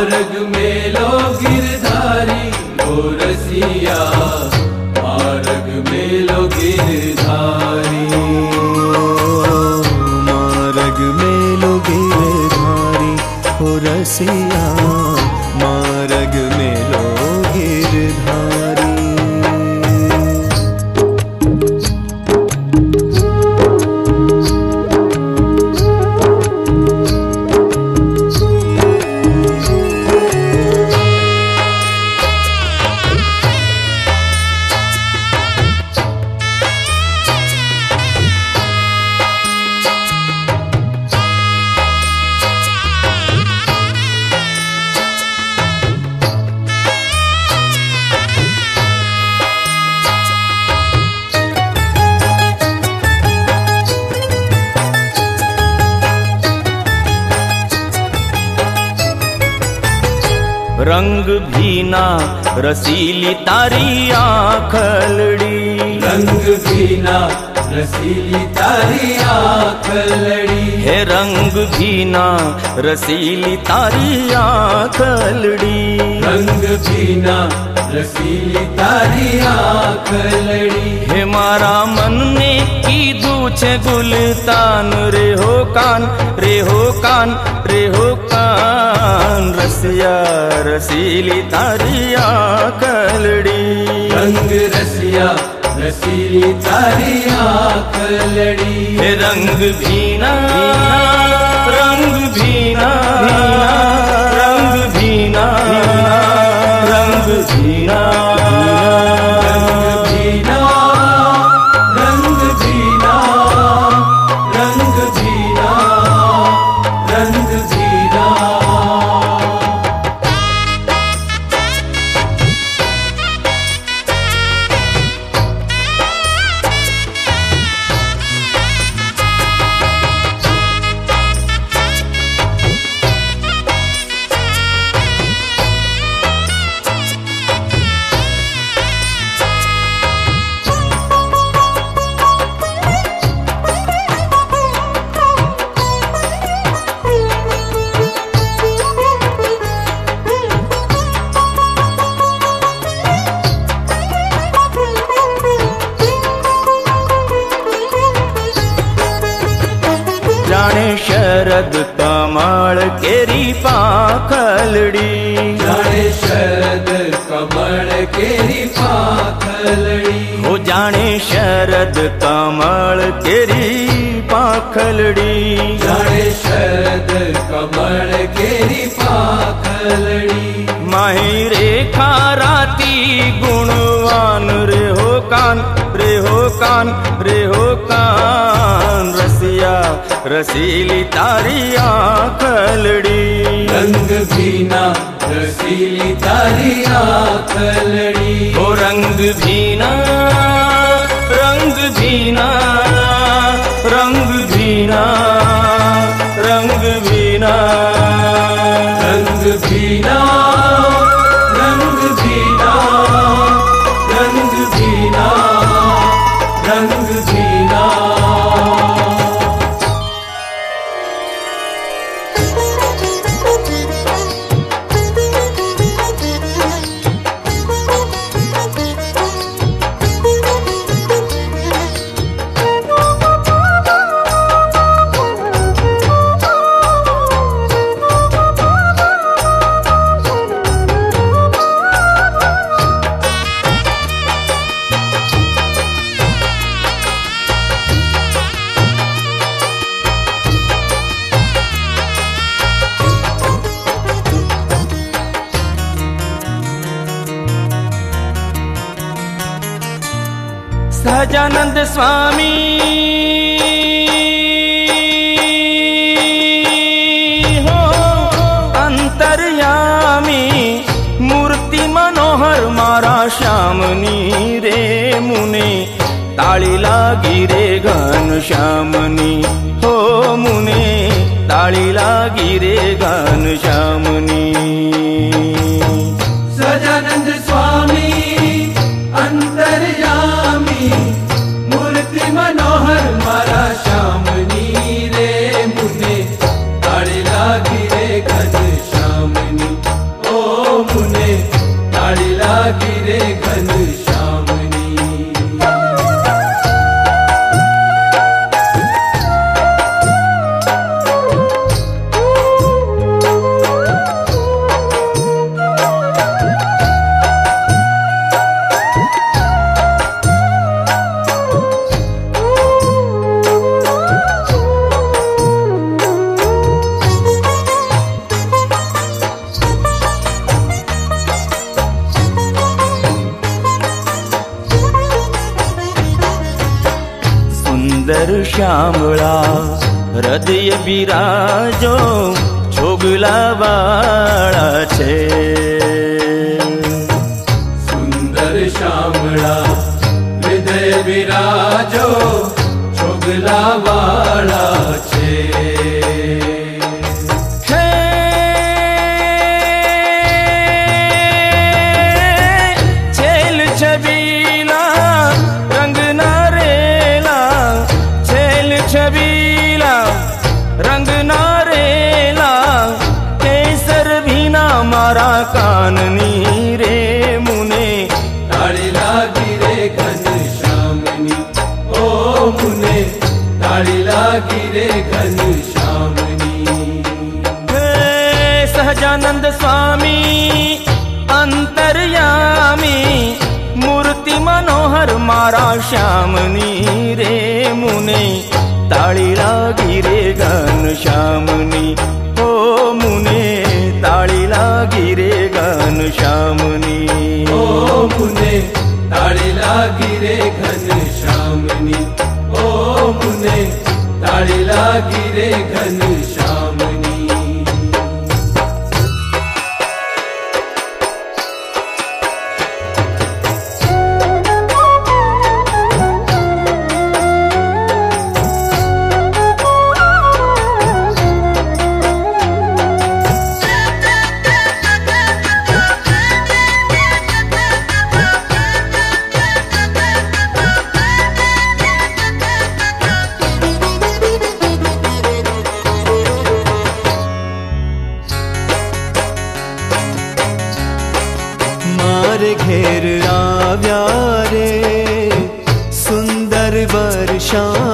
Ağrı रसीली तारी आखलड़ी रंग बिना रसीली तारी आखलड़ी हे मारा मन में की दूछे गुलतान? रे हो कान रे हो कान रे हो कान। रसिया रसीली तारी आखलड़ी रंग रसिया रसीली तारी आखलड़ी रंग भीना रंग भीना रंग भीना। पीली तारी आखलड़ी ओ रंग भीना वर्षा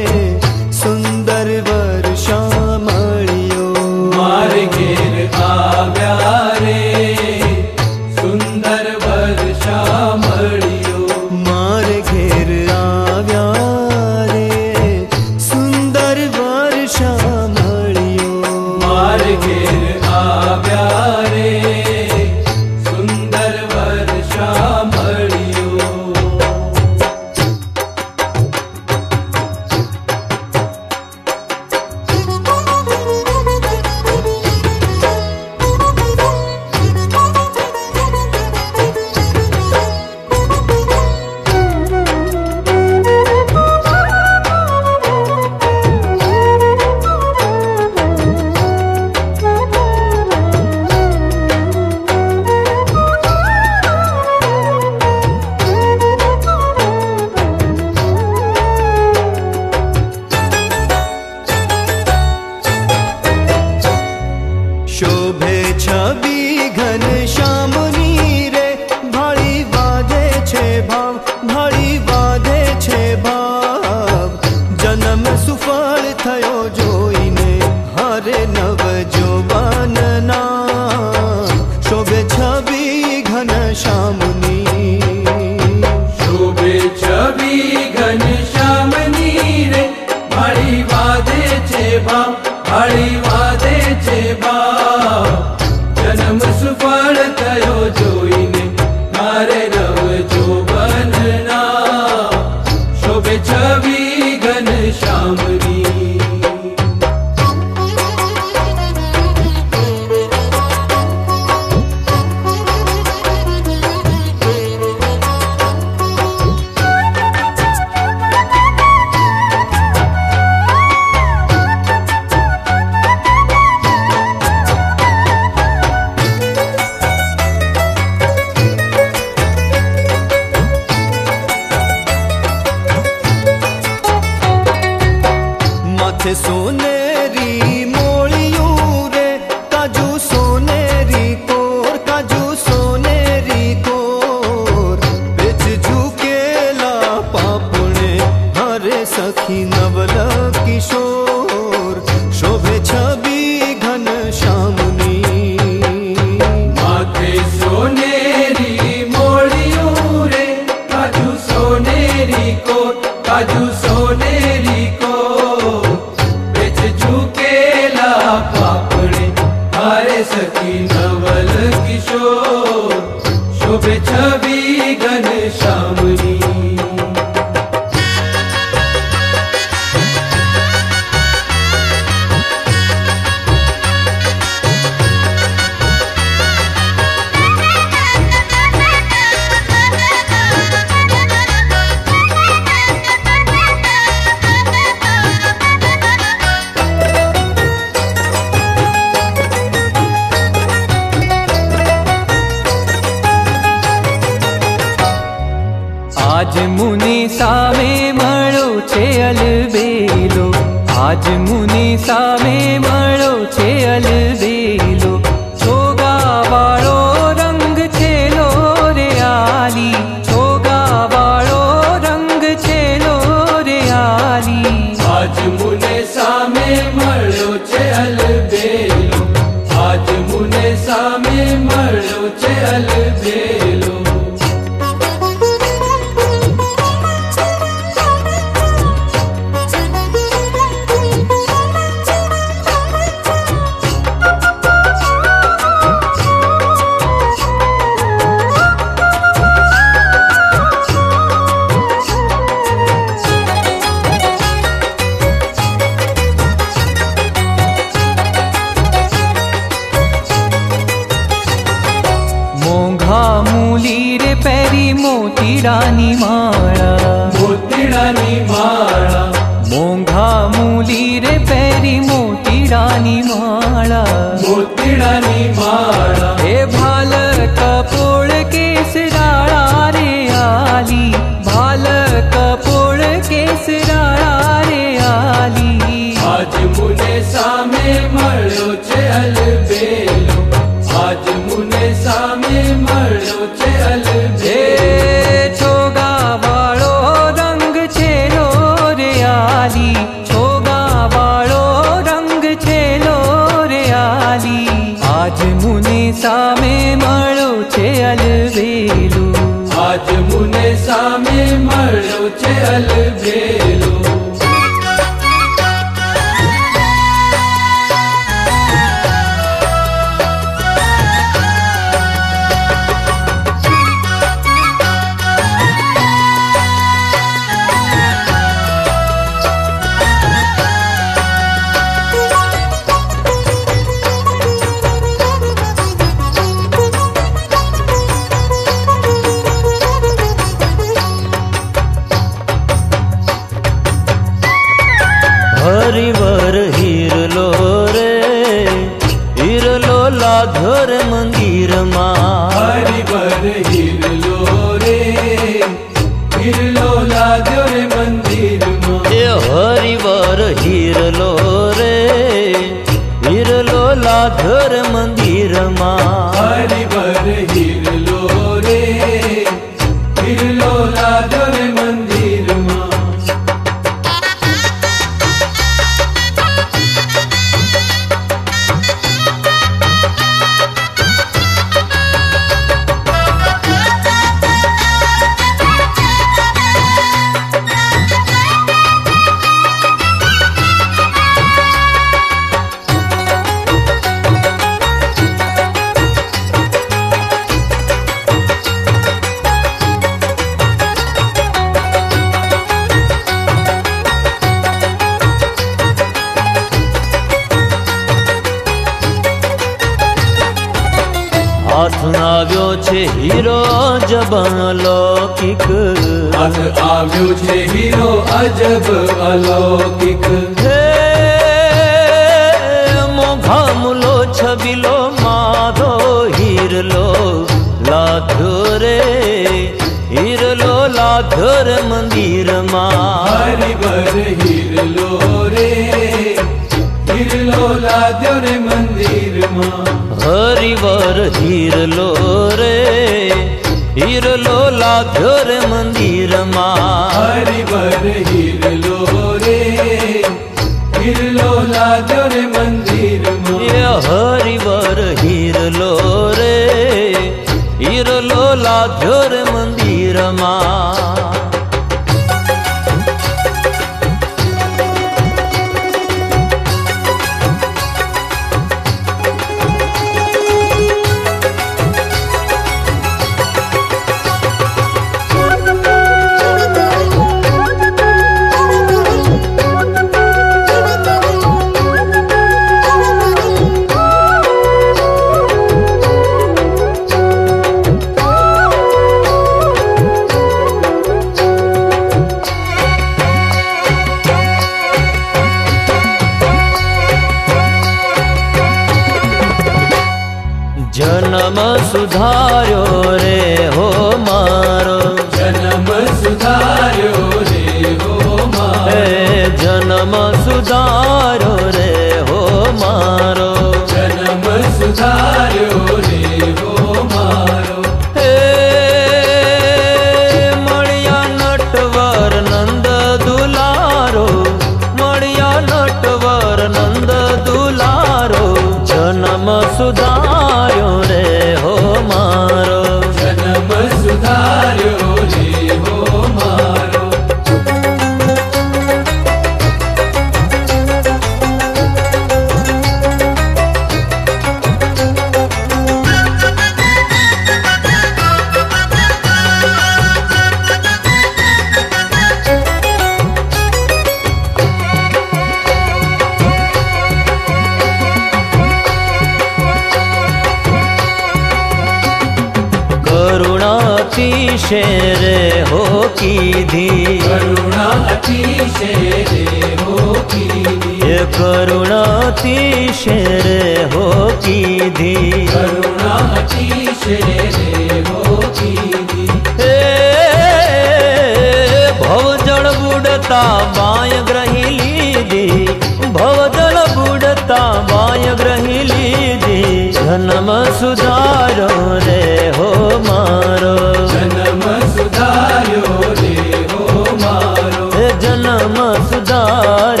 सुधारो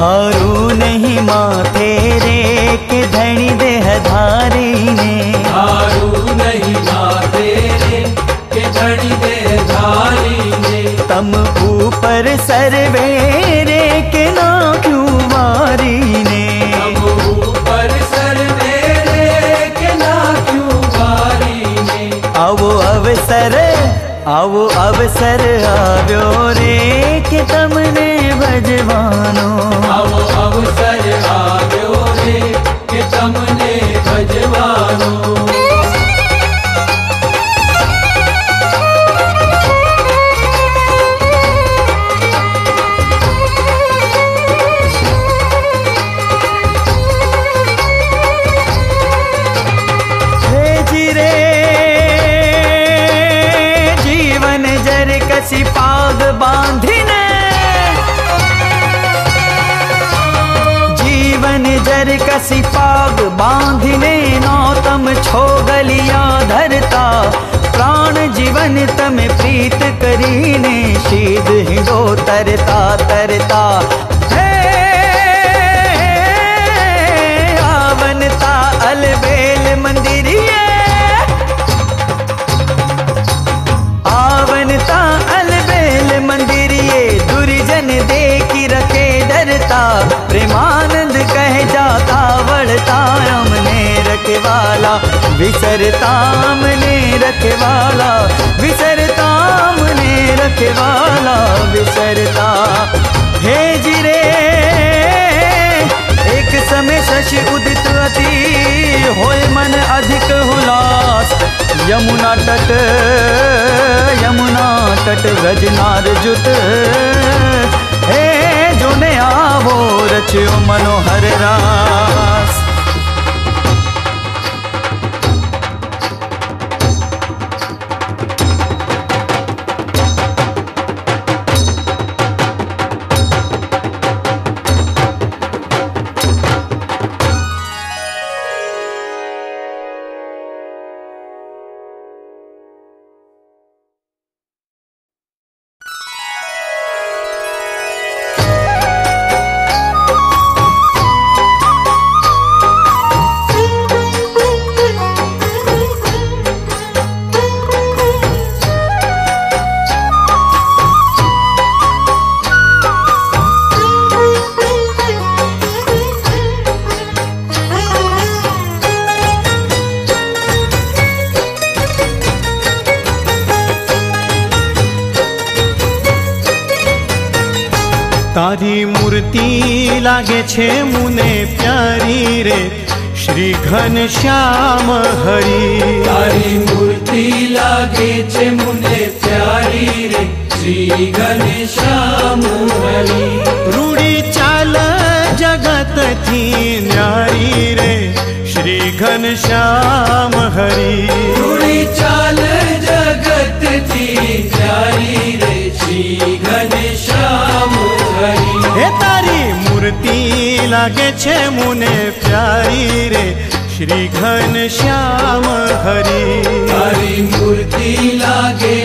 હારું जगत हे जो नया रचियो मनोहर राम। हरि रे श्री घन श्याम हरी। हरि मूर्ति लागे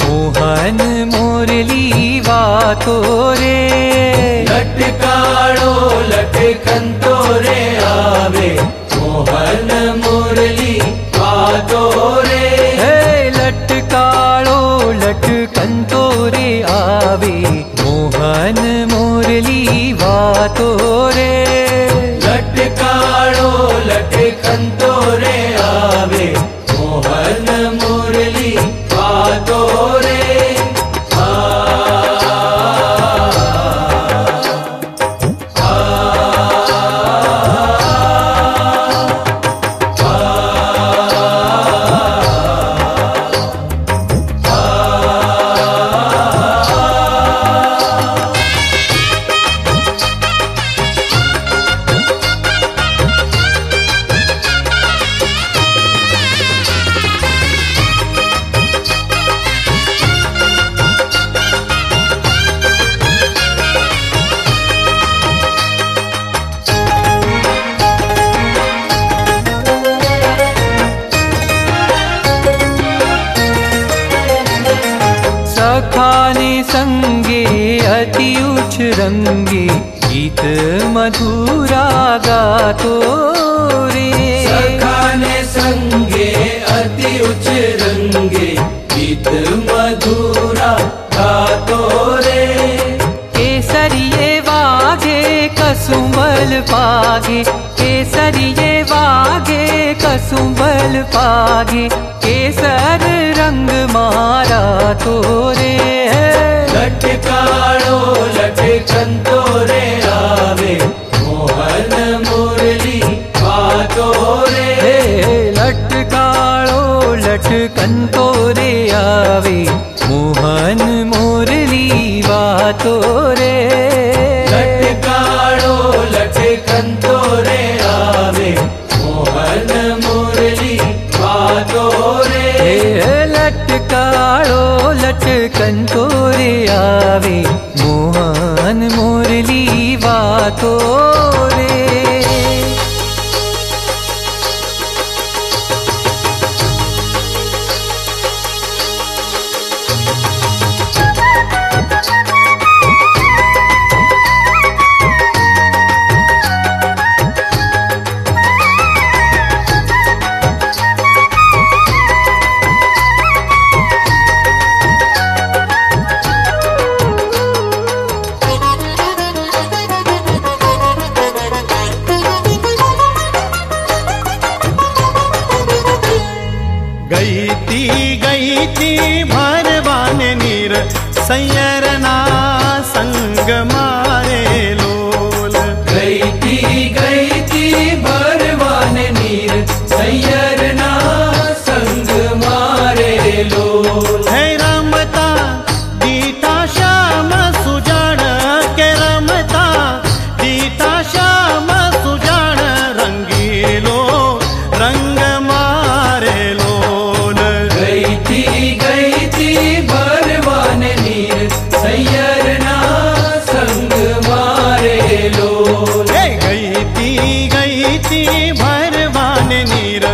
मोहन मोरली वा तोरे। लटकाड़ो वाटका लोल थी गई थी भरवान नीर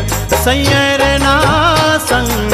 सैयरना संग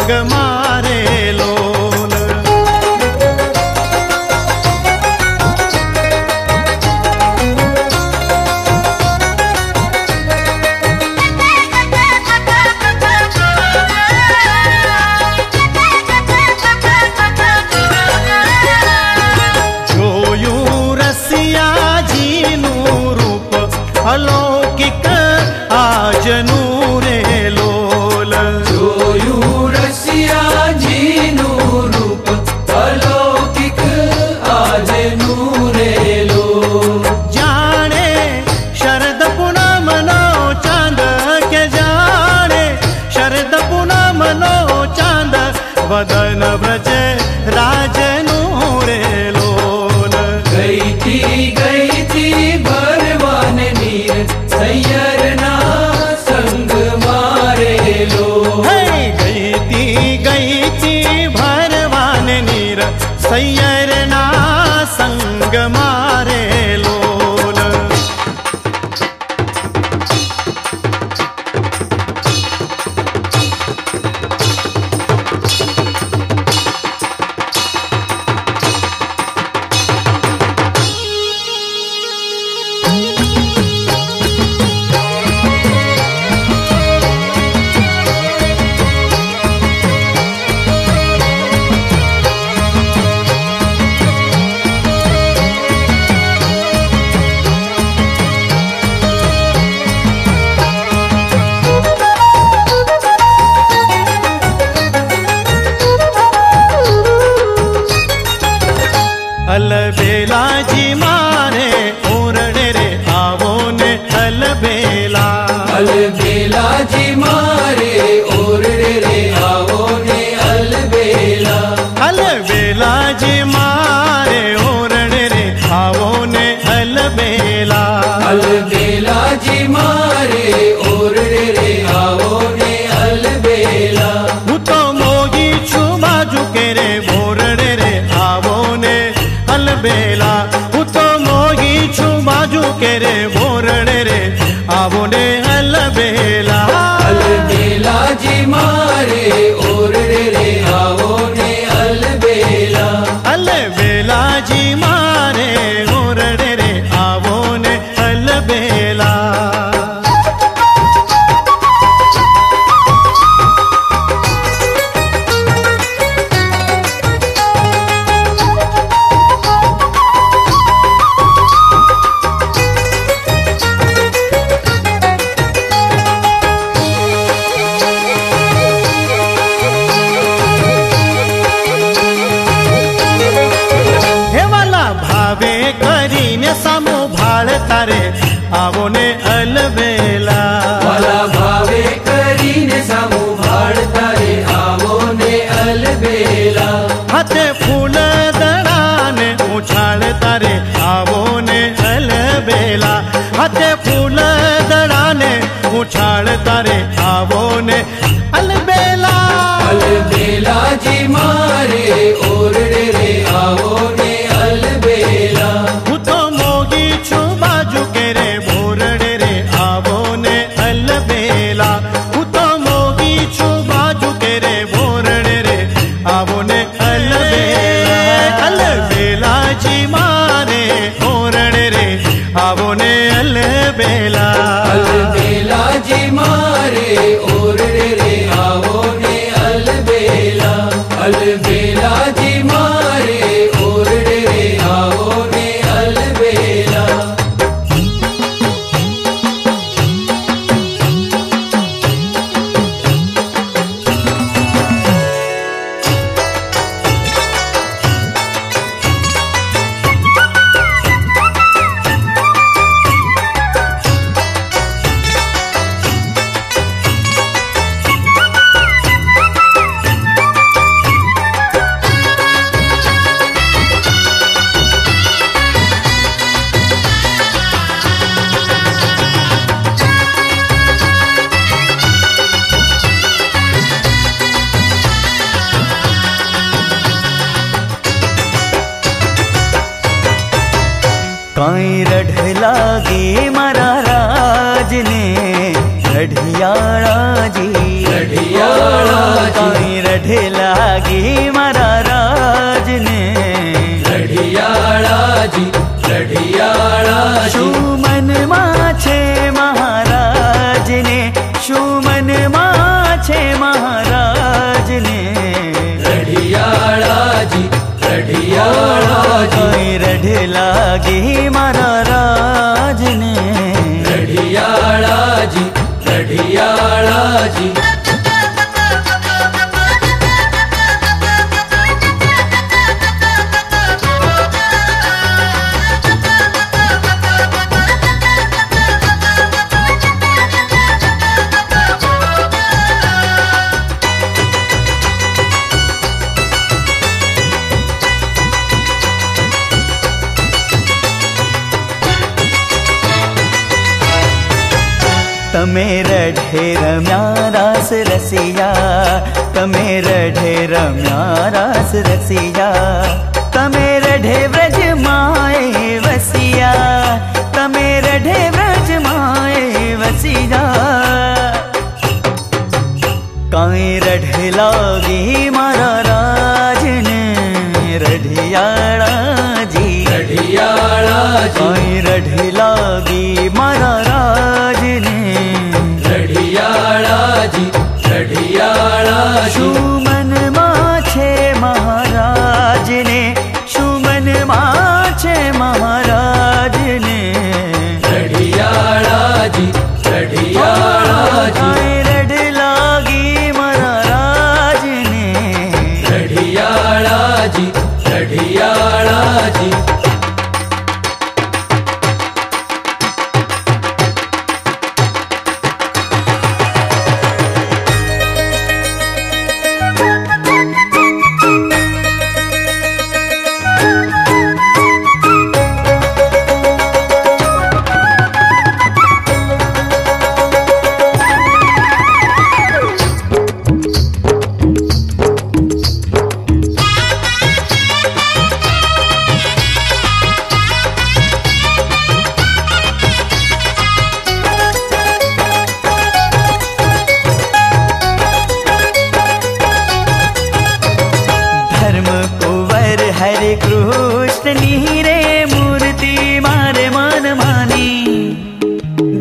असली रे मूर्ति मारे मन मानी।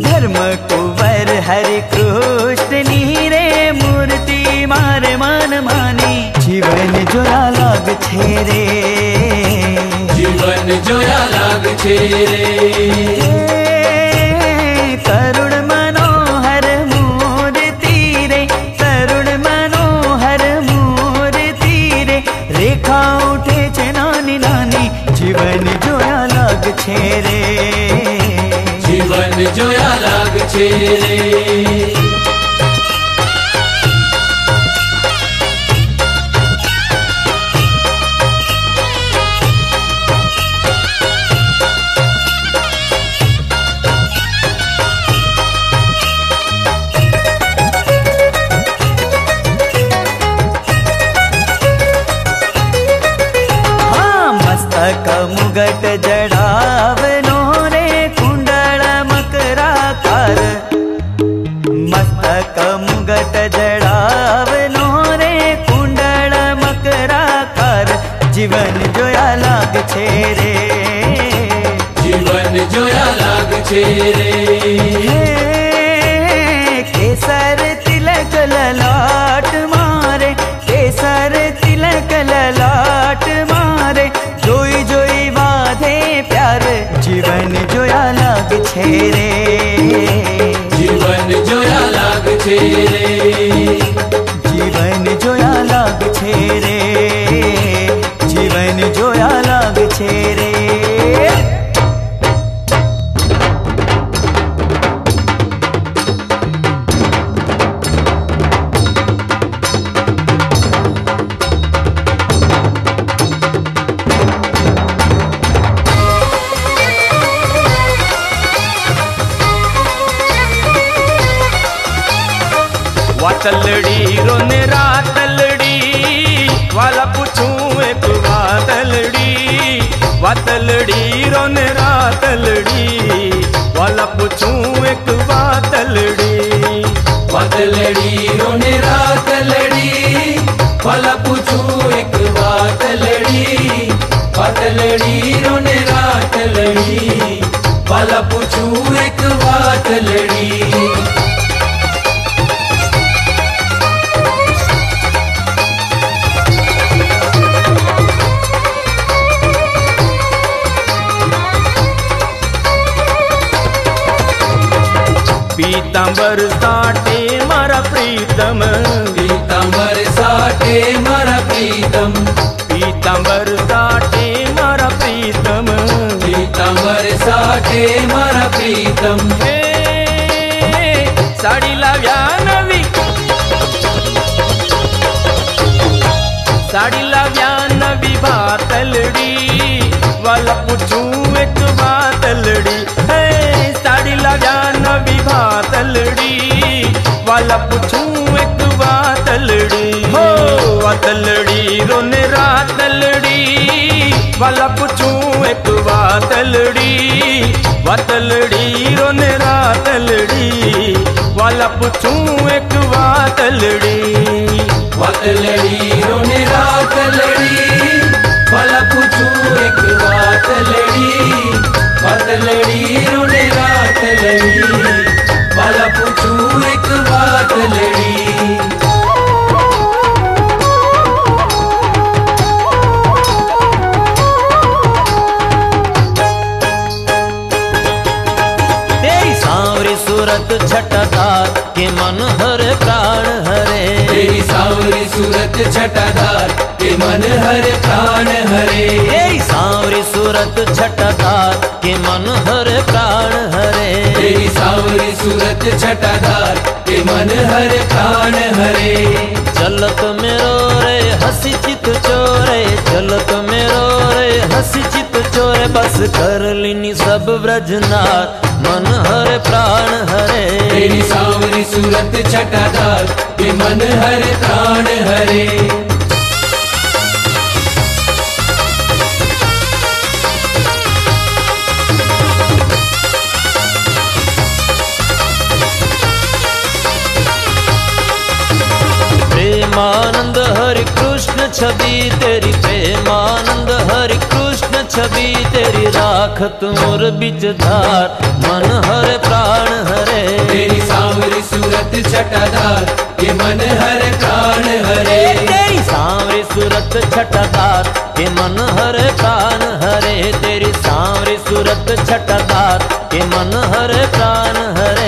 धर्म कुवर हरि कृष्णी रे मूर्ति मारे मन मानी। जीवन जोया लाग छे जीवन जोया लाग छेरे chere रात लड़ी रोने रात लड़ी भला पूछू एक बात लड़ी बात लड़ी रोने रात लड़ी भला पूछू एक बात लड़ी सूरत छटता के मन हर सूरत छटादार के मन हर प्राण हरे। सावरी सूरत छटादार के मन हर प्राण हरे। तेरी सावरी सूरत छटादार के मन हर प्राण हरे। चलत मेरो रे हसी चित चोरे। चलत मेरो हसी चित चोरे बस कर लिनी सब व्रजना मन हरे प्राण हरे। तेरी सावरी सूरत छटादार के मन हरे प्राण हरे। प्रेमानंद हरे कृष्ण छवि तेरी प्रेमान छवि तेरी राख मोर बिच धार। मन हरे प्राण हरे। तेरी सांवरी सूरत छटाधार ये मन हरे प्राण हरे। तेरी सांवरी सूरत छटाधार ये मन हरे प्राण हरे। तेरी सांवरी सूरत छटाधार ये मन हरे प्राण हरे।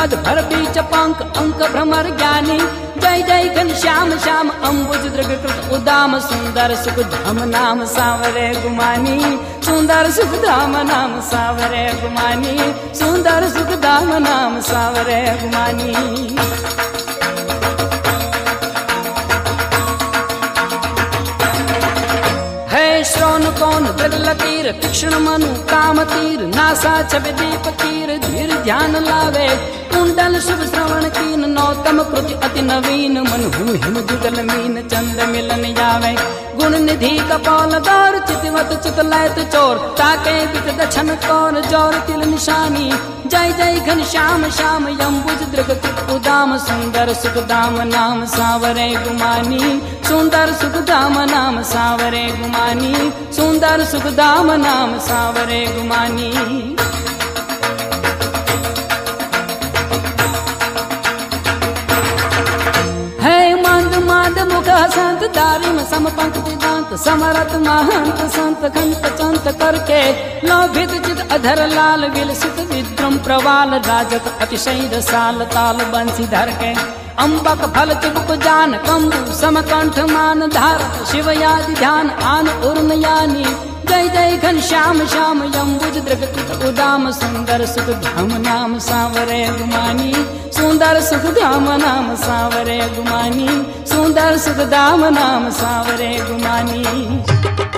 मद भर बीच पंक अंक भ्रमर ज्ञानी। जय जय घन श्याम अम्बुज दृग कृत उदाम, सुंदर सुख धाम नाम सावरे गुमानी। सुंदर सुख धाम नाम सावरे गुमानी। सुंदर सुख धाम नाम सावरे गुमानी। श्रवण कौन दल तीर, तीक्ष्ण मनु, काम तीर, नासा छब दीप तीर, धीर ध्यान लावे। चल शुभ श्रवण कीन, नौतम कृति अति नवीन, मन हूँ हिम जुगल मीन, चंद मिलन जावे गुण निधि कपाल दौर, चितवत चित लयत चोर, ताके बित दक्षन कौर, ज़ोर तिल निशानी। जय जय घन श्याम श्याम यम्बुज, दृग उदाम, सुंदर सुख दाम नाम सावरे गुमानी। सुंदर सुख दाम नाम सावरे गुमानी। सुंदर सुख दाम नाम सावरे गुमानी। बूढ़ा संत दारिम सम पंक्ति दांत समरत महंत, संत खंत चंत करके लोभित चित अधर लाल विलसित विद्रम प्रवाल राजत अतिशय रसाल ताल बंसी धर के अम्बक फल चुपक जान कम्बु समकंठ मान धार शिव यादि ध्यान, आन उर्न यानी उदय दै घन श्याम श्याम यं बुज सुन्दर सुख ध्याम नाम सावरे गुमानी सुन्दर सुख ध्याम नाम सावरे गुमानी सुन्दर सुखदाम नाम सावरे गुमानी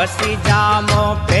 बसी जामो पे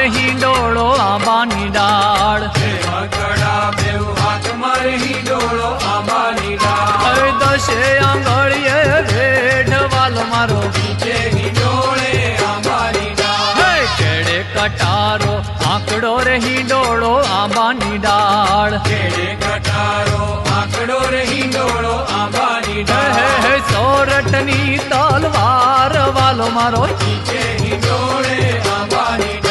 મારહી ડોળો આંબાની ડાળ. દશે આંગળીએ વેઢવાલ મારો. કેડે કટારો, આંકડો રહી ડોળો આંબાની ડાળ. કટારો આંકડો રહી ડોળો આંબાની ડાળ સોરઠની તલવાર વાલો મારો. ચીચે ડોળે આંબાની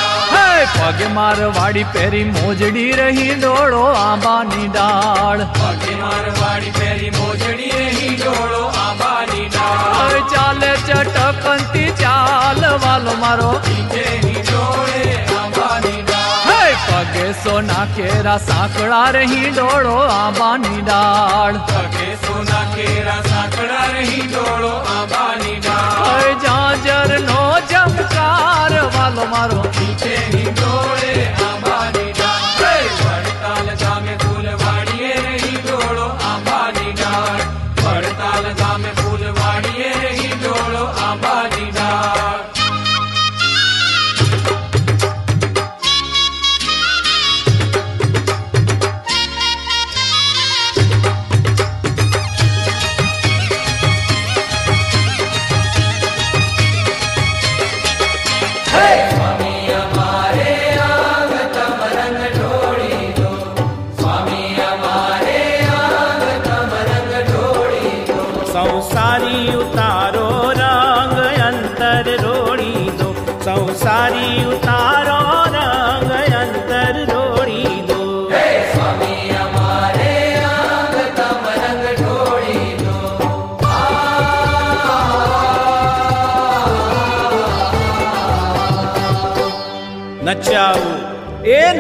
ડાળ હે પગે માર વાડી પહેરી મોજડી રહી ડોળો આંબાની ડાળ પગે મારવાડી પહેરી મોજડી રે હિંડોળો આંબાની ડાળ હવે ચાલે ચટકંતી ચાલ વાલો મારો નીચે હિંડોળે આંબાની ડાળ હે પગે સોના કેરા સાંકળા રહી ડોળો આંબાની ડાળ પગે સોના કેરા સાંકડા રે હિંડોળો આંબાની ડાળ હવે જાજર નો चमकार वालो मारो। पीछे ही डोले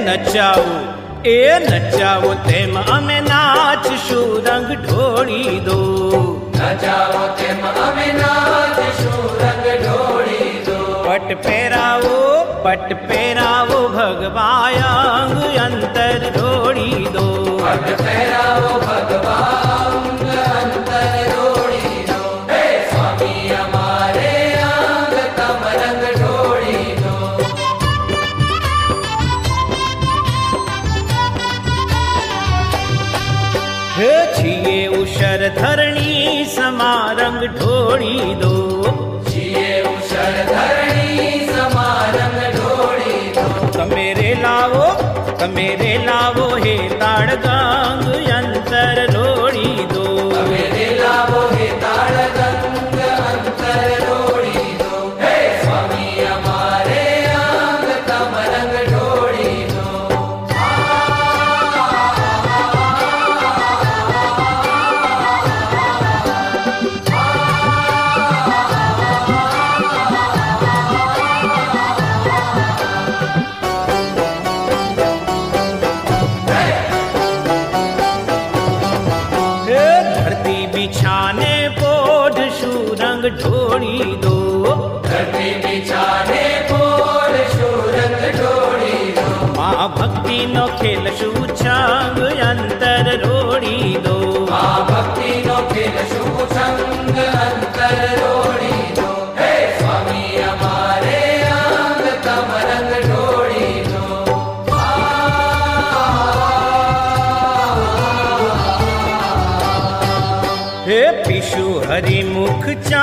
નચાવું એ નચાવો તેમ અમે નાચશું રંગ ઢોળી દો નચાવો તેમ અમે નાચશું રંગ ઢોળી દો પટ પહેરાવો પટ પહેરાવો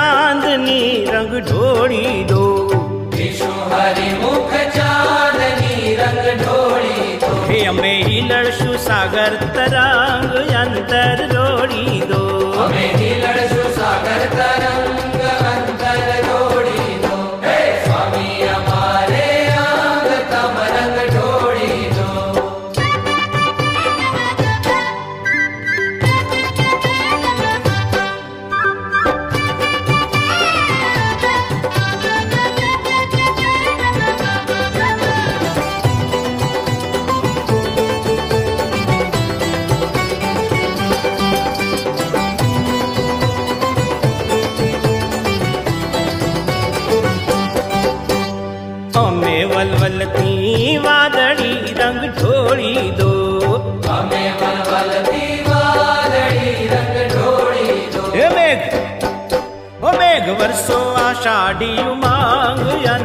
चांदनी रंग ढोड़ी दो। विशु हरि मुख चांदनी रंग ढोड़ी दो। हे हमें ही लड़सु सागर तरंग अंतर जोड़ी दो। हमें ही लड़सु सागर तरंग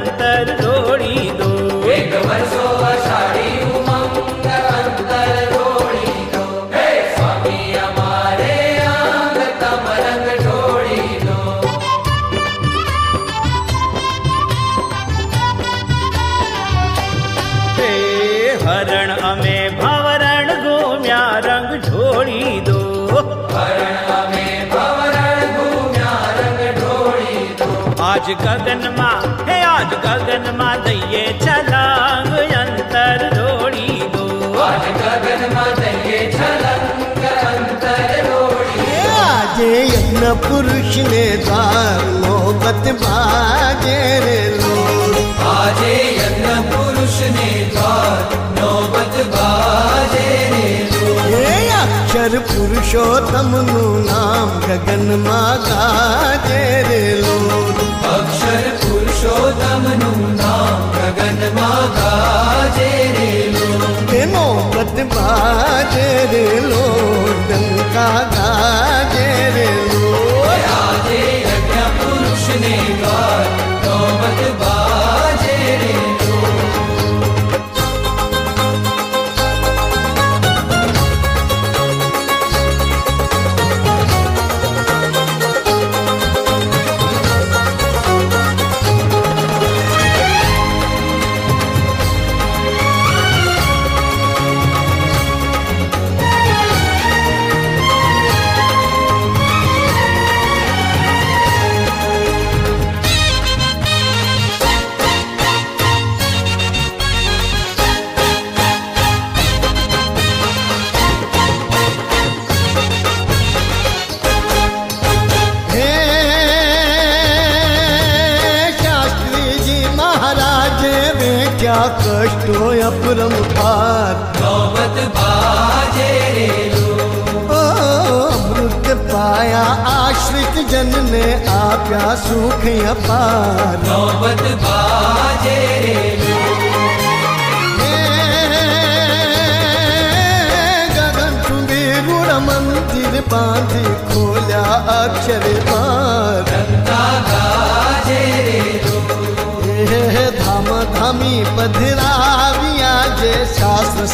अंतर दोड़ी दो। एक वर्षो अषाढ़ी उमंग अंतर दोड़ी दो। हे स्वामी हमारे आंग तमरंग दोड़ी दो। हे हरण अमे भावरण गोम्या रंग जोड़ी दो। हरण अमे रंग जोड़ी दो। आज गगन मा आज गगन मा दैये छलांग अंतर दो आज गगन मा छलांग अंतर आज पुरुष ने दार मोहब्बत बाजे रे लो। आज यज्ञ पुरुष ने दार मोहब्बत बाजे रे लो। अक्षर पुरुषोत्तम नु नाम गगन मा गाजे रे लो। तेरे का नाच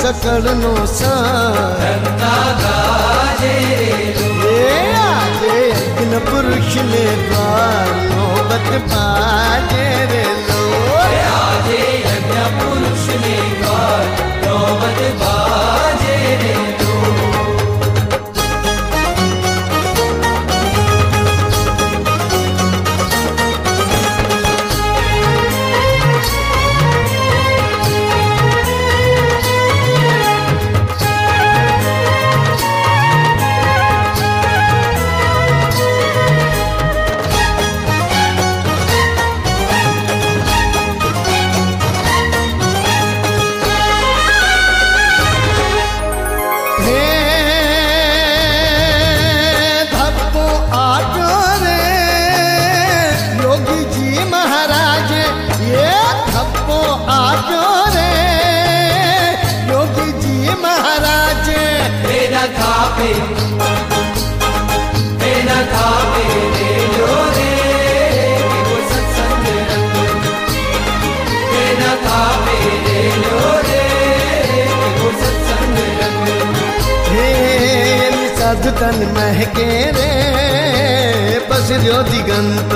शकलनु सा किन पुरुष ने द्वार मोहब्बत पाजे रे लो पुरुष ने द्वार मोहब्बत तन महके रे बसरियो दिगंत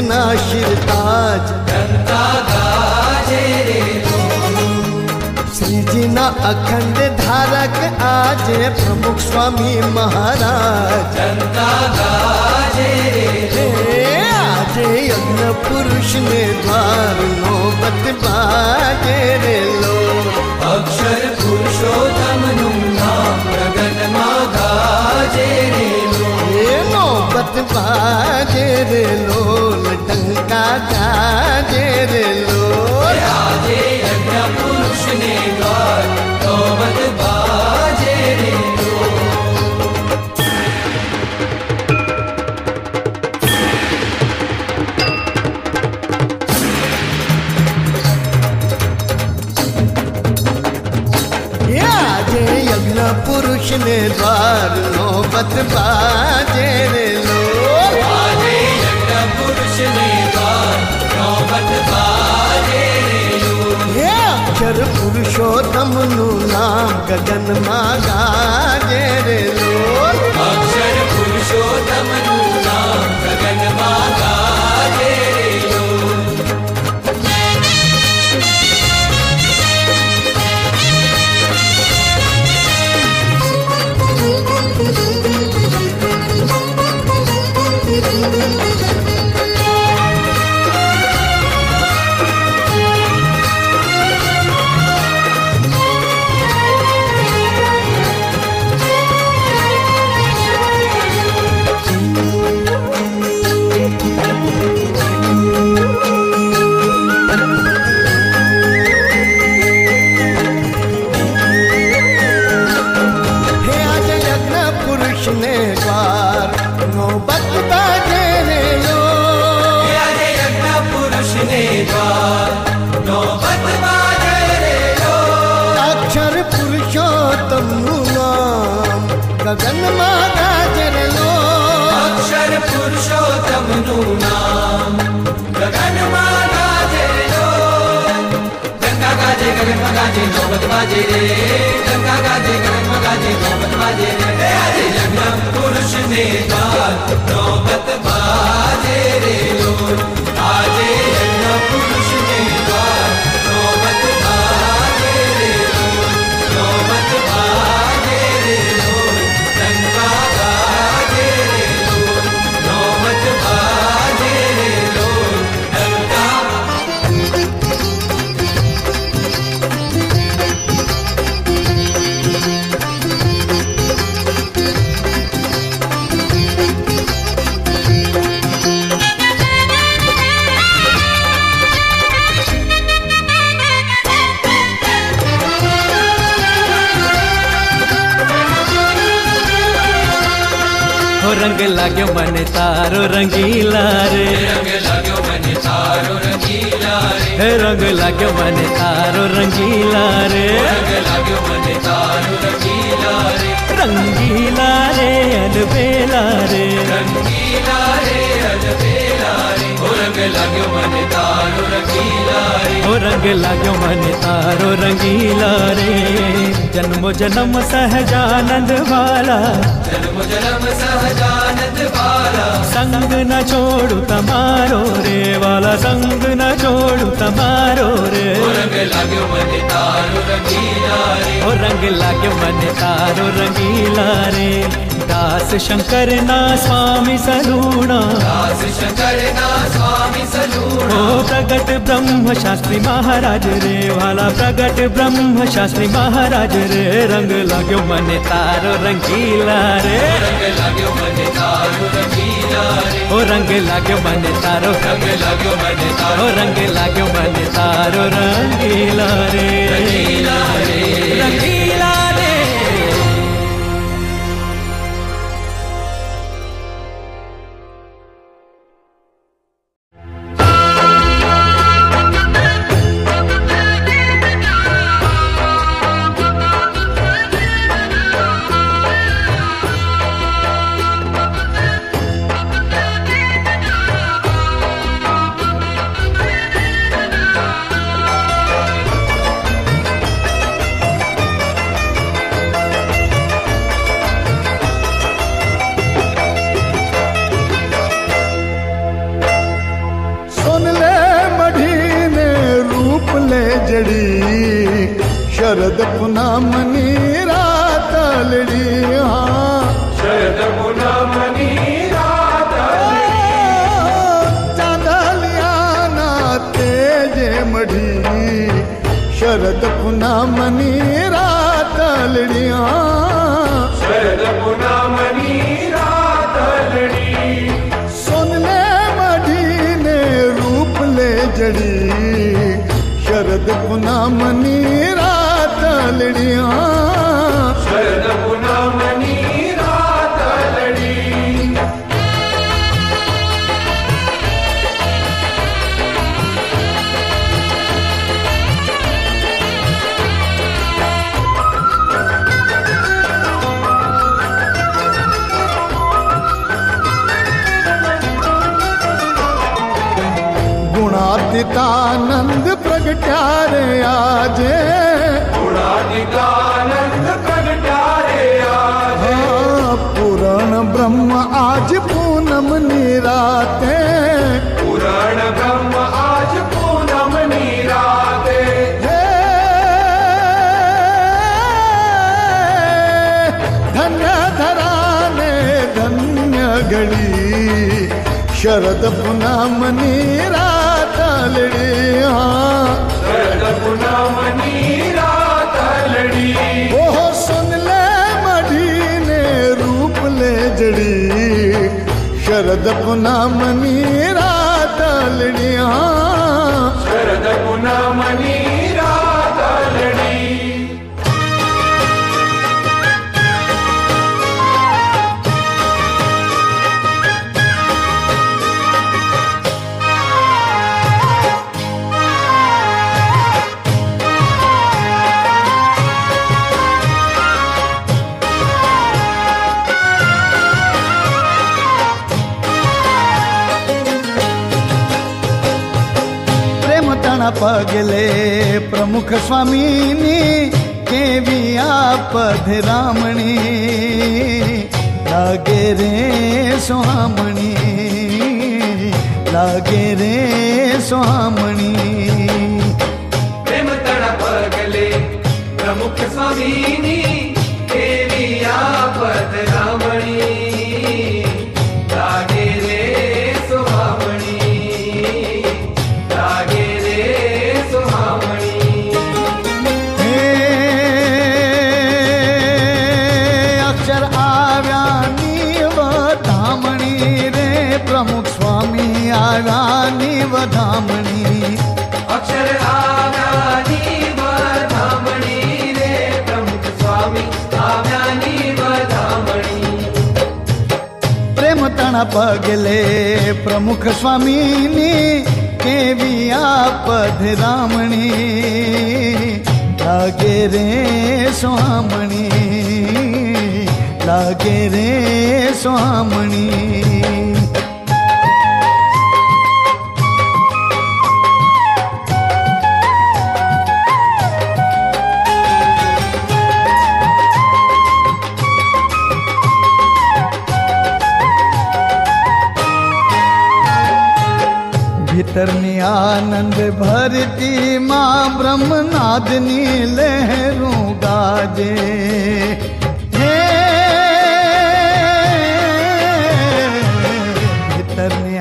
देखना शिरताज सृजना अखंड धारक आज प्रमुख स्वामी महाराज। आज यज्ञ पुरुष ने द्वार नौबत बाजे रे लो। अक्षर पुरुषोत्तम प्रगट मा गाजे रे। बात बाजे रे जाजे रे राजे पुरुष ने गाय तोबत बाजे रे पुरुष ने द्वार नौबत बाजे रे पुरुषोत्तम नाम गगन માં गणपत बाजे रे, गंगा गाजे गणम गाजे गणपत बाजे रे। जन्म पुरुष ने नौबत बाजे रे। लोग रंग लाग्यो મને તારો રંગીલા રે રંગ લાગ્યો મને તારો રંગીલા રે હે રંગ લાગ્યો મને તારો રંગીલા રે રંગ લાગ્યો મને તારો રંગીલા રે રંગીલા રે અલબેલા રે રંગીલા રે અજબેલા રે ઓ રંગ લાગ્યો મને તારો ओ रंग लागो मन तारो रंगीला रे। जन्म जन्म सहजानंद वाला जन्म जन्म सहजानंद वाला संग न छोड़ू तमारो रे वाला संग न छोड़ू तमारो रे। ओ रंग लाग्यो मन तारो रंगीला रे। ओ रंग लागो मन तारो रंगीला रे। दास शंकर ना स्वामी सलूणा दास शंकर ना स्वामी सलूणा ओ प्रगट ब्रह्म शास्त्री महाराज रे वाला प्रगट ब्रह्म शास्त्री महाराज रे। रंग लगो मने तारो रंगीला रे। रंग मने तारो ओ रंग लागो मने तारो रंग लाग्यो मने तारो रंग लागो मने तारो रंगीला रे। रंगीला रे। रंगीला ಮನೀರಾ ತಾಲಡಿ ಹಾಡಪುನಾ ಮನೀರಾ ತಾಲಡಿ ಓಹೋ ಸುನ್ ಲೇ ಮಡೀನೆ ರೂಪ ಲೇ ಜಡಿ ಶರದಪುನಾ ಮನೀ પગલે પ્રમુખ સ્વામીની કેવી આપધ રામણી લાગે રે સોહામણી લાગે રે સોહામણી પ્રેમ તણ પગલે પ્રમુખ સ્વામીની પગલે પ્રમુખ સ્વામીની કેવી આપધ રામણી લાગે રે સ્વામણી લાગે રે સ્વામણી आनंद भरती माँ ब्रह्मनादनी लहरों गाजे। हे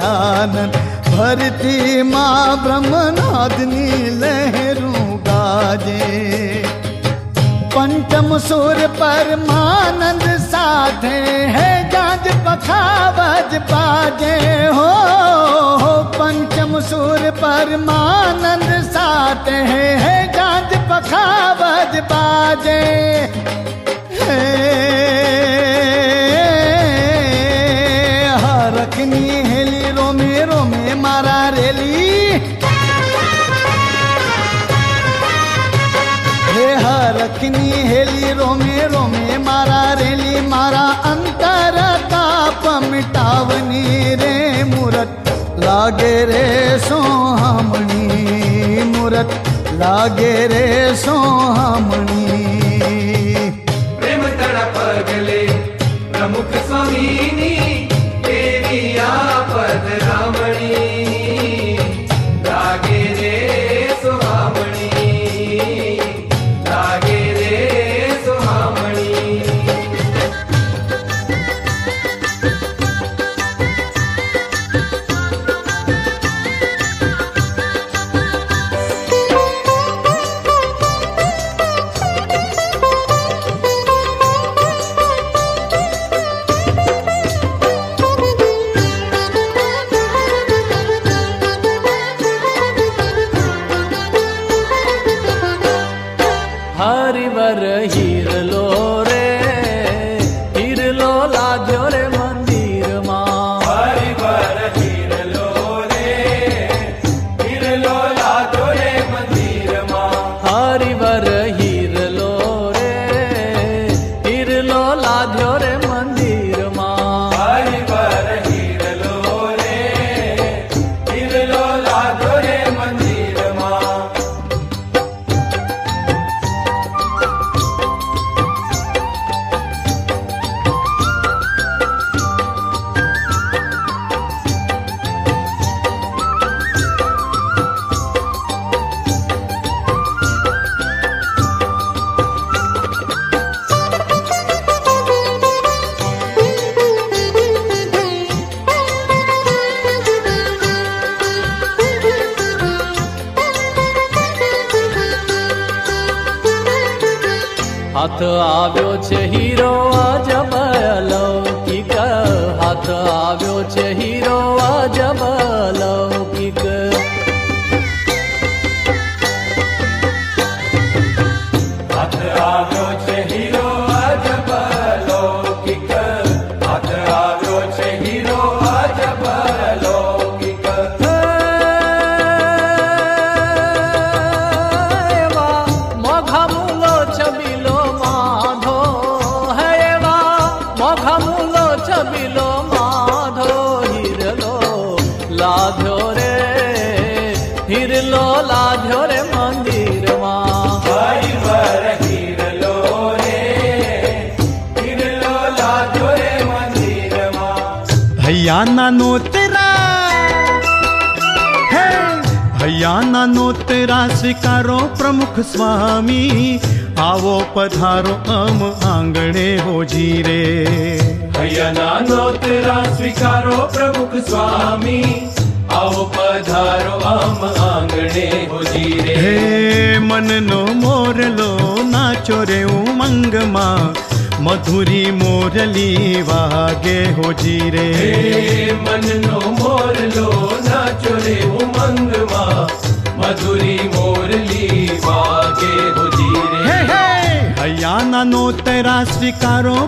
आनंद भरती माँ ब्रह्मनादनी लहरों गाजे। पंचम सुर परमानंद साधे हैं। बखावज पागे हो, हो पंचम सूर परमानंद साथ है, है गाज बखावज बाजे रखनी हेली रोमे रोमे मारा रेली। हे हरखनी हेली रोमे रोमे लागे रे सोहामणी मूरत लागे रे सोहामणी हरिवर हीरलो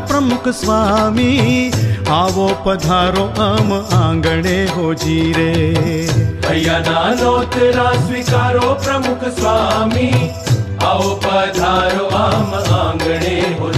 પ્રમુખ સ્વામી આવો પધારો અમ આંગણે હોજી રે હૈયાના નોતરા સ્વીકારો પ્રમુખ સ્વામી આવો પધારો આમ આંગણે હોજી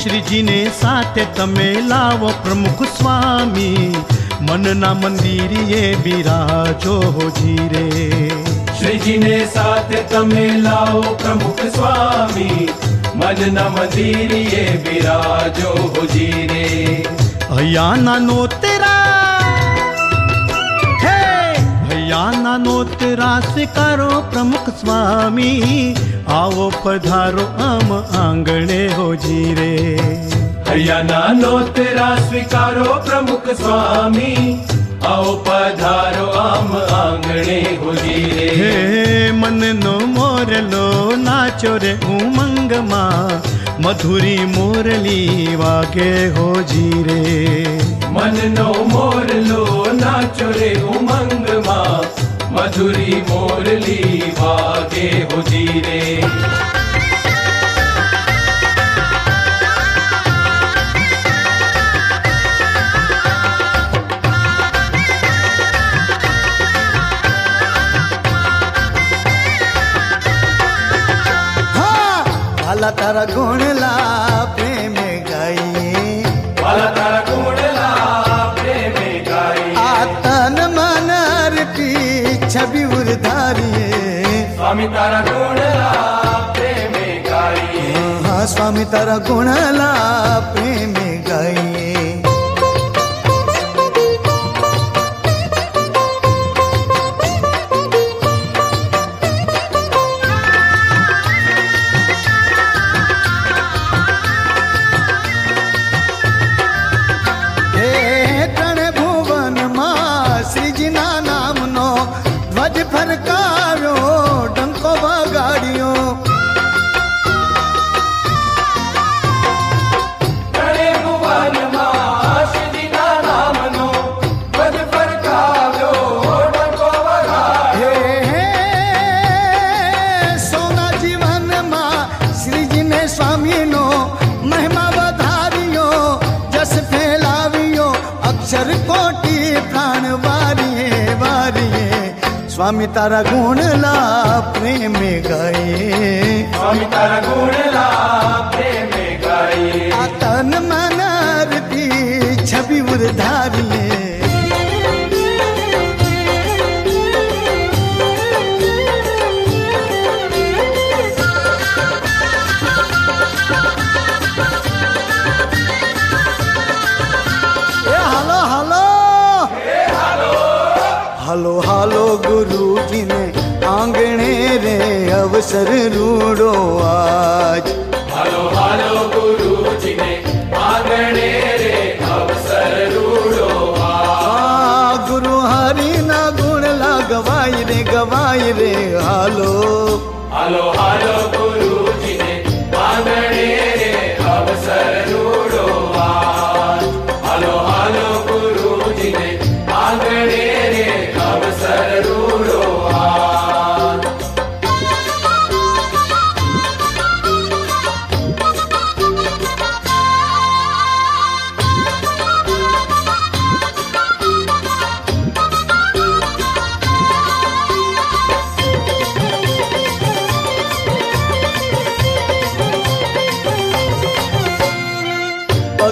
શ્રીજીને સાથે તમે લાવો પ્રમુખ સ્વામી મનના મંદિરીએ બિરાજો હોજી રે શ્રીજીને સાથે તમે લાવો પ્રમુખ સ્વામી મનના મંદિરીએ બિરાજો હોજી રે હૈયાના નોતરા હૈયાના નોતરા સ્વીકારો પ્રમુખ સ્વામી આવો પધારો આમ આંગણે હોજી રે હૈયાના નોતરા સ્વીકારો પ્રમુખ સ્વામી આવો પધારો આમ આંગણે હોજી હે રે મનનો મોરલો નાચો રે ઉમંગમાં मधुरी मोरली वागे हो जीरे। मन नो मोर लो नाचो रे उमंग मा। मधुरी मोरली वागे हो जीरे। वाला तारा गुण ला प्रेम गाई। वाला तारा गुण ला प्रेम गाई। आतन मन अर्पी छवि उर्धारिए। स्वामी तारा गुण ला प्रेम गाई। हाँ स्वामी तारा गुण ला प्रेम स्वामी तारा गुण ला प्रेम गाए स्वामी तारा गुण ला प्रेम गाए तन मन छवि उधार अवसर रूड़ो आज। हलो हलो गुरु जी ने मांगने रे अवसर रूड़ो आज। गुरु हरि ना गुण लगवाई रे गवाई रे हलो। हलो हलो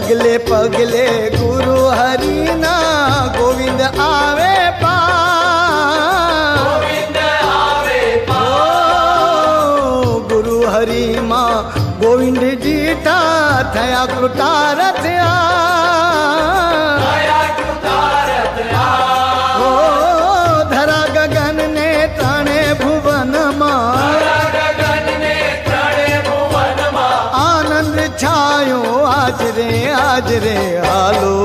पगले पगले गुरु हरिना गोविंद आवे पा। गोविंद जीता थया कृता आज हालो।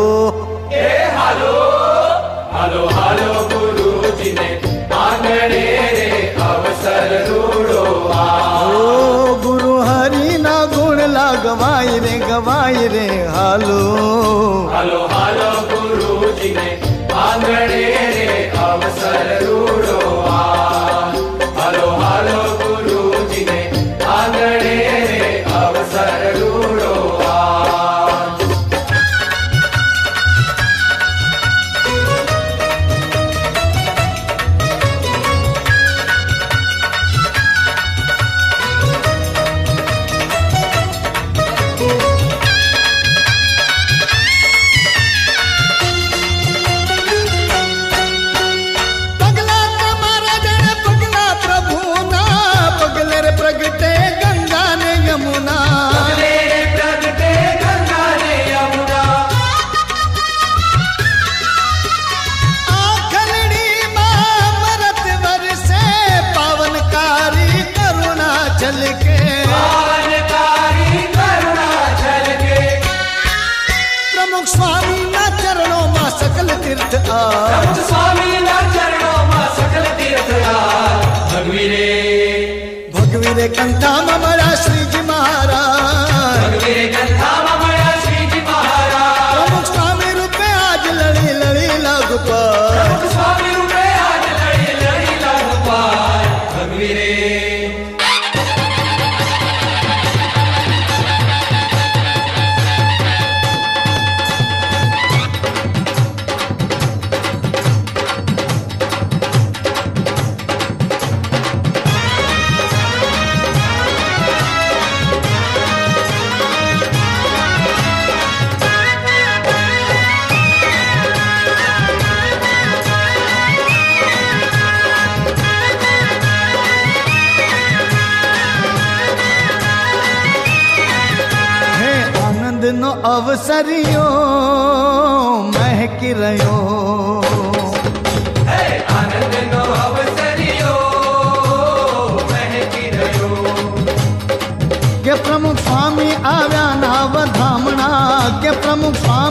ए हालो। हालो हालो गुरु जी ने आंगणे रे अवसर रूड़ो ओ गुरु हरि ना गुण ला गवाई रे गवाई रे हालो। हालो हालो गुरु जी ने आंगणे रे अवसर रूड़ो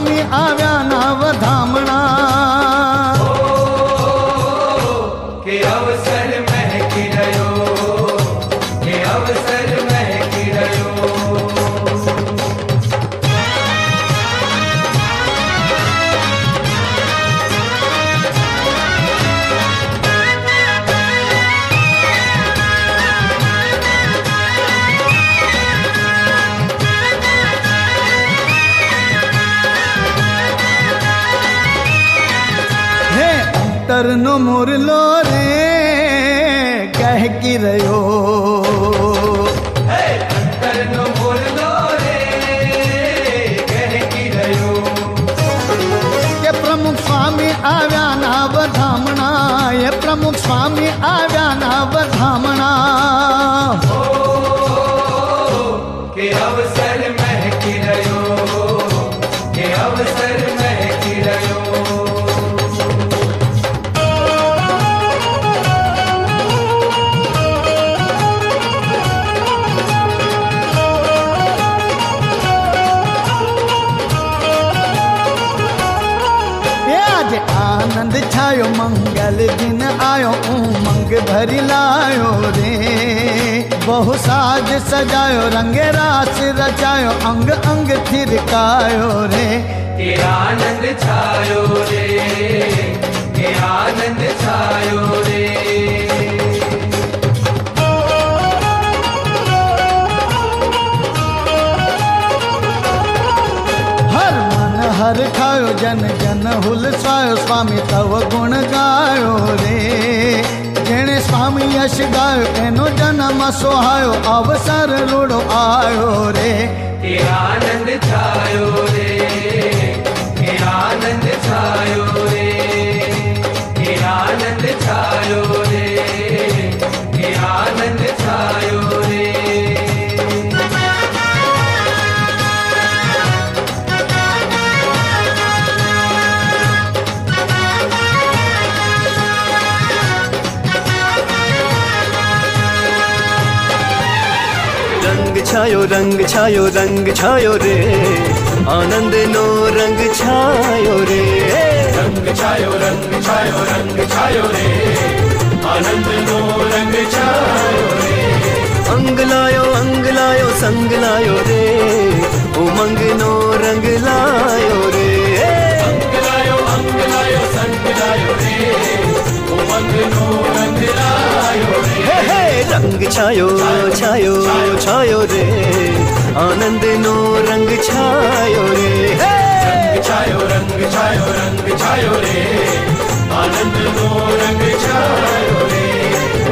સ્વામી આવ્યા ના વધામણા. स्वामी आव्या नावधाम घर लायो रे। बहु साज सजायो रंगे रास रचायो अंग अंग थिरकायो रे। आनंद छायो रे आनंद छायो रे। हर मन हर खायो जन जन हुलसायो स्वामी तव गुण गायो रे। જેણે સ્વામી યશ ગાયો એનો જન્મ સોહાયો અવસર રૂડો આયો રે કે આનંદ છાયો રે કે આનંદ છાયો રે કે આનંદ છાયો રે કે આનંદ છાયો રે छायो रंग छायो रंग छायो रे। आनंद नो रंग छायो रे। रंग छायो रंग छायो रंग छायो रे। आनंद नो रंग छायो रे। अंग लायो अंग लायो संग लायो रे। उमंग नो रंग लायो रे। अंग लायो अंग लायो संग लायो रे। उमंग नो रंग हे रंग छायो छायो छायो रे आनंद नो रंग छायो रे छायो रंग छायो रंग छायो रे आनंद नो रंग छायो रे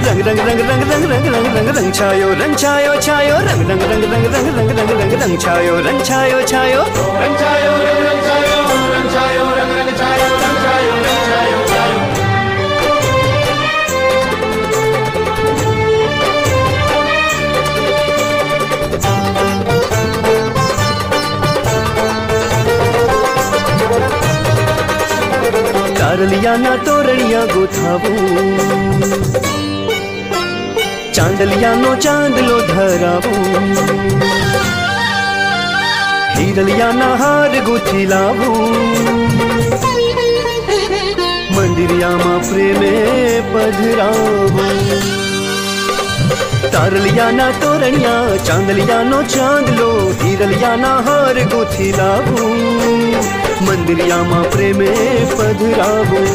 रंग रंग रंग रंग रंग रंग रंग रंग रंग छायो रंग छायो छायो रंग रंग रंग रंग रंग रंग रंग रंग रंग छायो रंग छायो छायो रंग छायो रंग छायो रंग छायो रंग रंग छायो चांदलिया ना तोरणिया गुथाबू चांदलिया नो चांदलो धराबू हिरलिया ना हार गुथिलाबू मंदिरिया मा प्रेमे पधराबू तारलिया ना तोरणिया चांदलिया नो चांदलो, हिरलिया ना हार गुथिलाबू મંદિરિયામાં પ્રેમે પધરાવું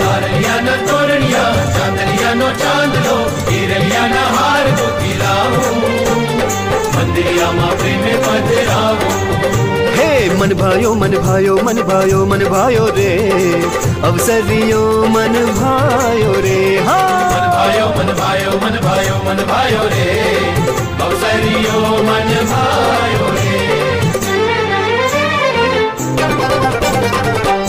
તારલિયાના તોરણિયા ચાંદલિયાનો ચાંદલો હિરલિયાના હાર ગોતી લાવું મંદિરિયામાં પ્રેમે પધરાવું હે મન ભાયો મન ભાયો મન ભાયો મન ભાયો રે અવસરીયો મન ભાયો રે હા મન ભાયો મન ભાયો મન ભાયો મન ભાયો રે અવસરીયો મન ભાયો Thank you.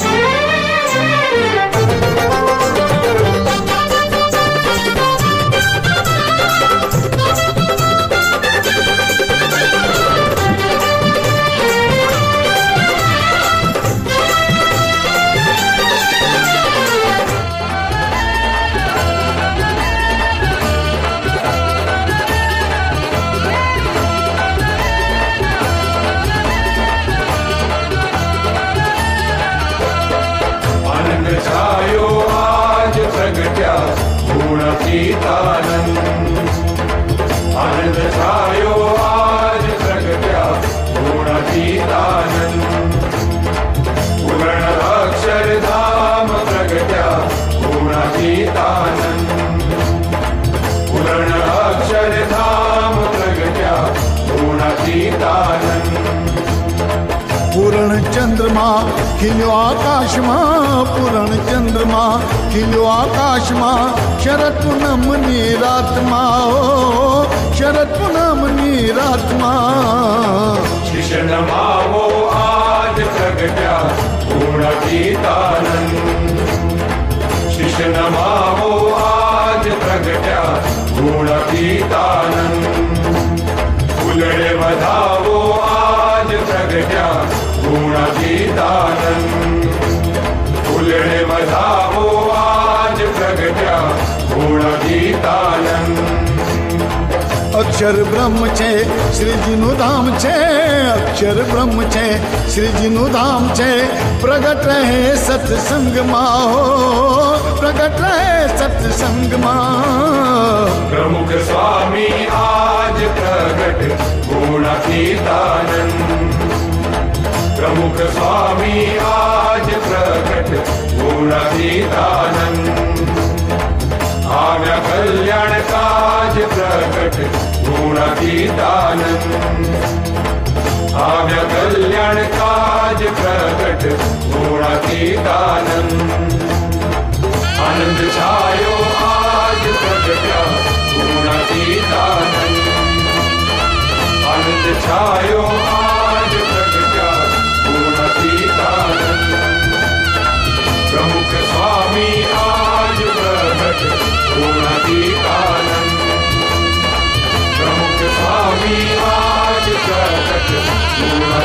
आनंद छायो स्वामी आज प्रकट पूर्ण सीतानंद स्वामी आज प्रकट पूर्ण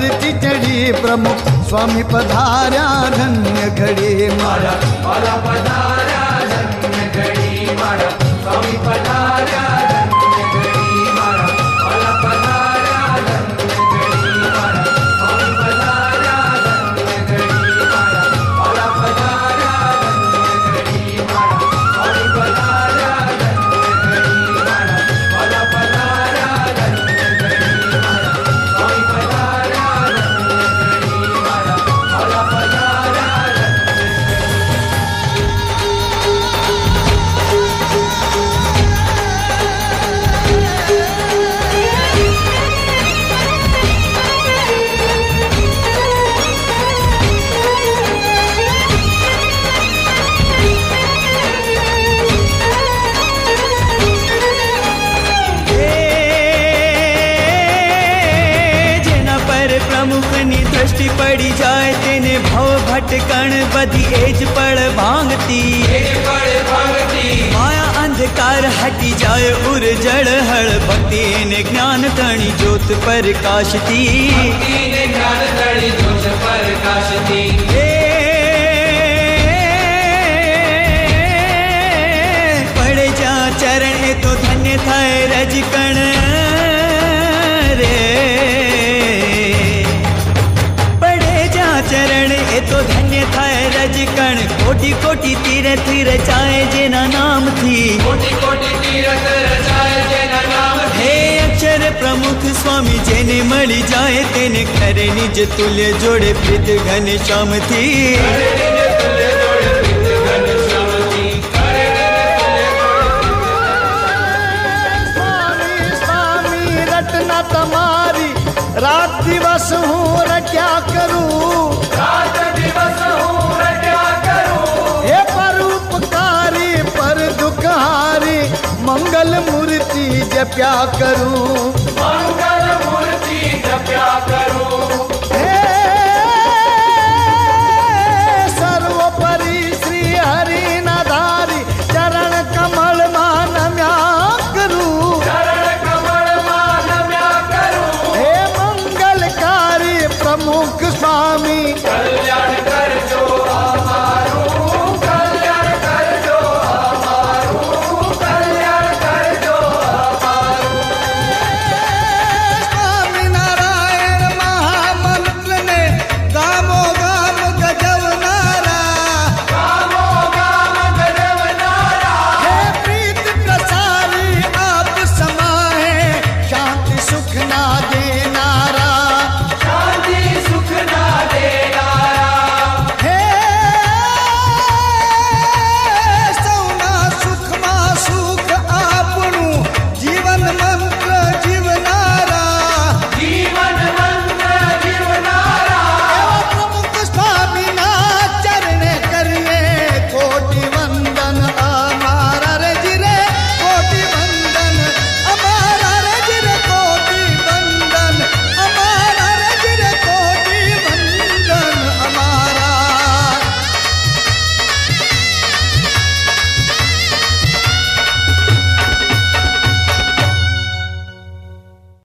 धरती चढ़ी प्रमुख स्वामी पधारा धन्य घड़ी मारा पधारा धन्य घड़ी मारा स्वामी पधारा कण बधी एज पड़ भांगती। माया अंधकार हटी जाए उर जड़ हड़ भक्ति ने ज्ञान तणी ज्योत प्रकाशती। पड़े जा चरण तो धन्य थाय रज कण कण कोटि कोटि तीरे तीरे चाहे जेना नाम थी। कोटि चाहे जेना नाम हे अक्षर प्रमुख स्वामी जेने मळी जाए तेने खरे निज तुल्य जोड़े प्रीत घन श्याम थी। रात मंगल मूर्ति जप्या करूँ? मंगल मूर्ति जप्या करूँ?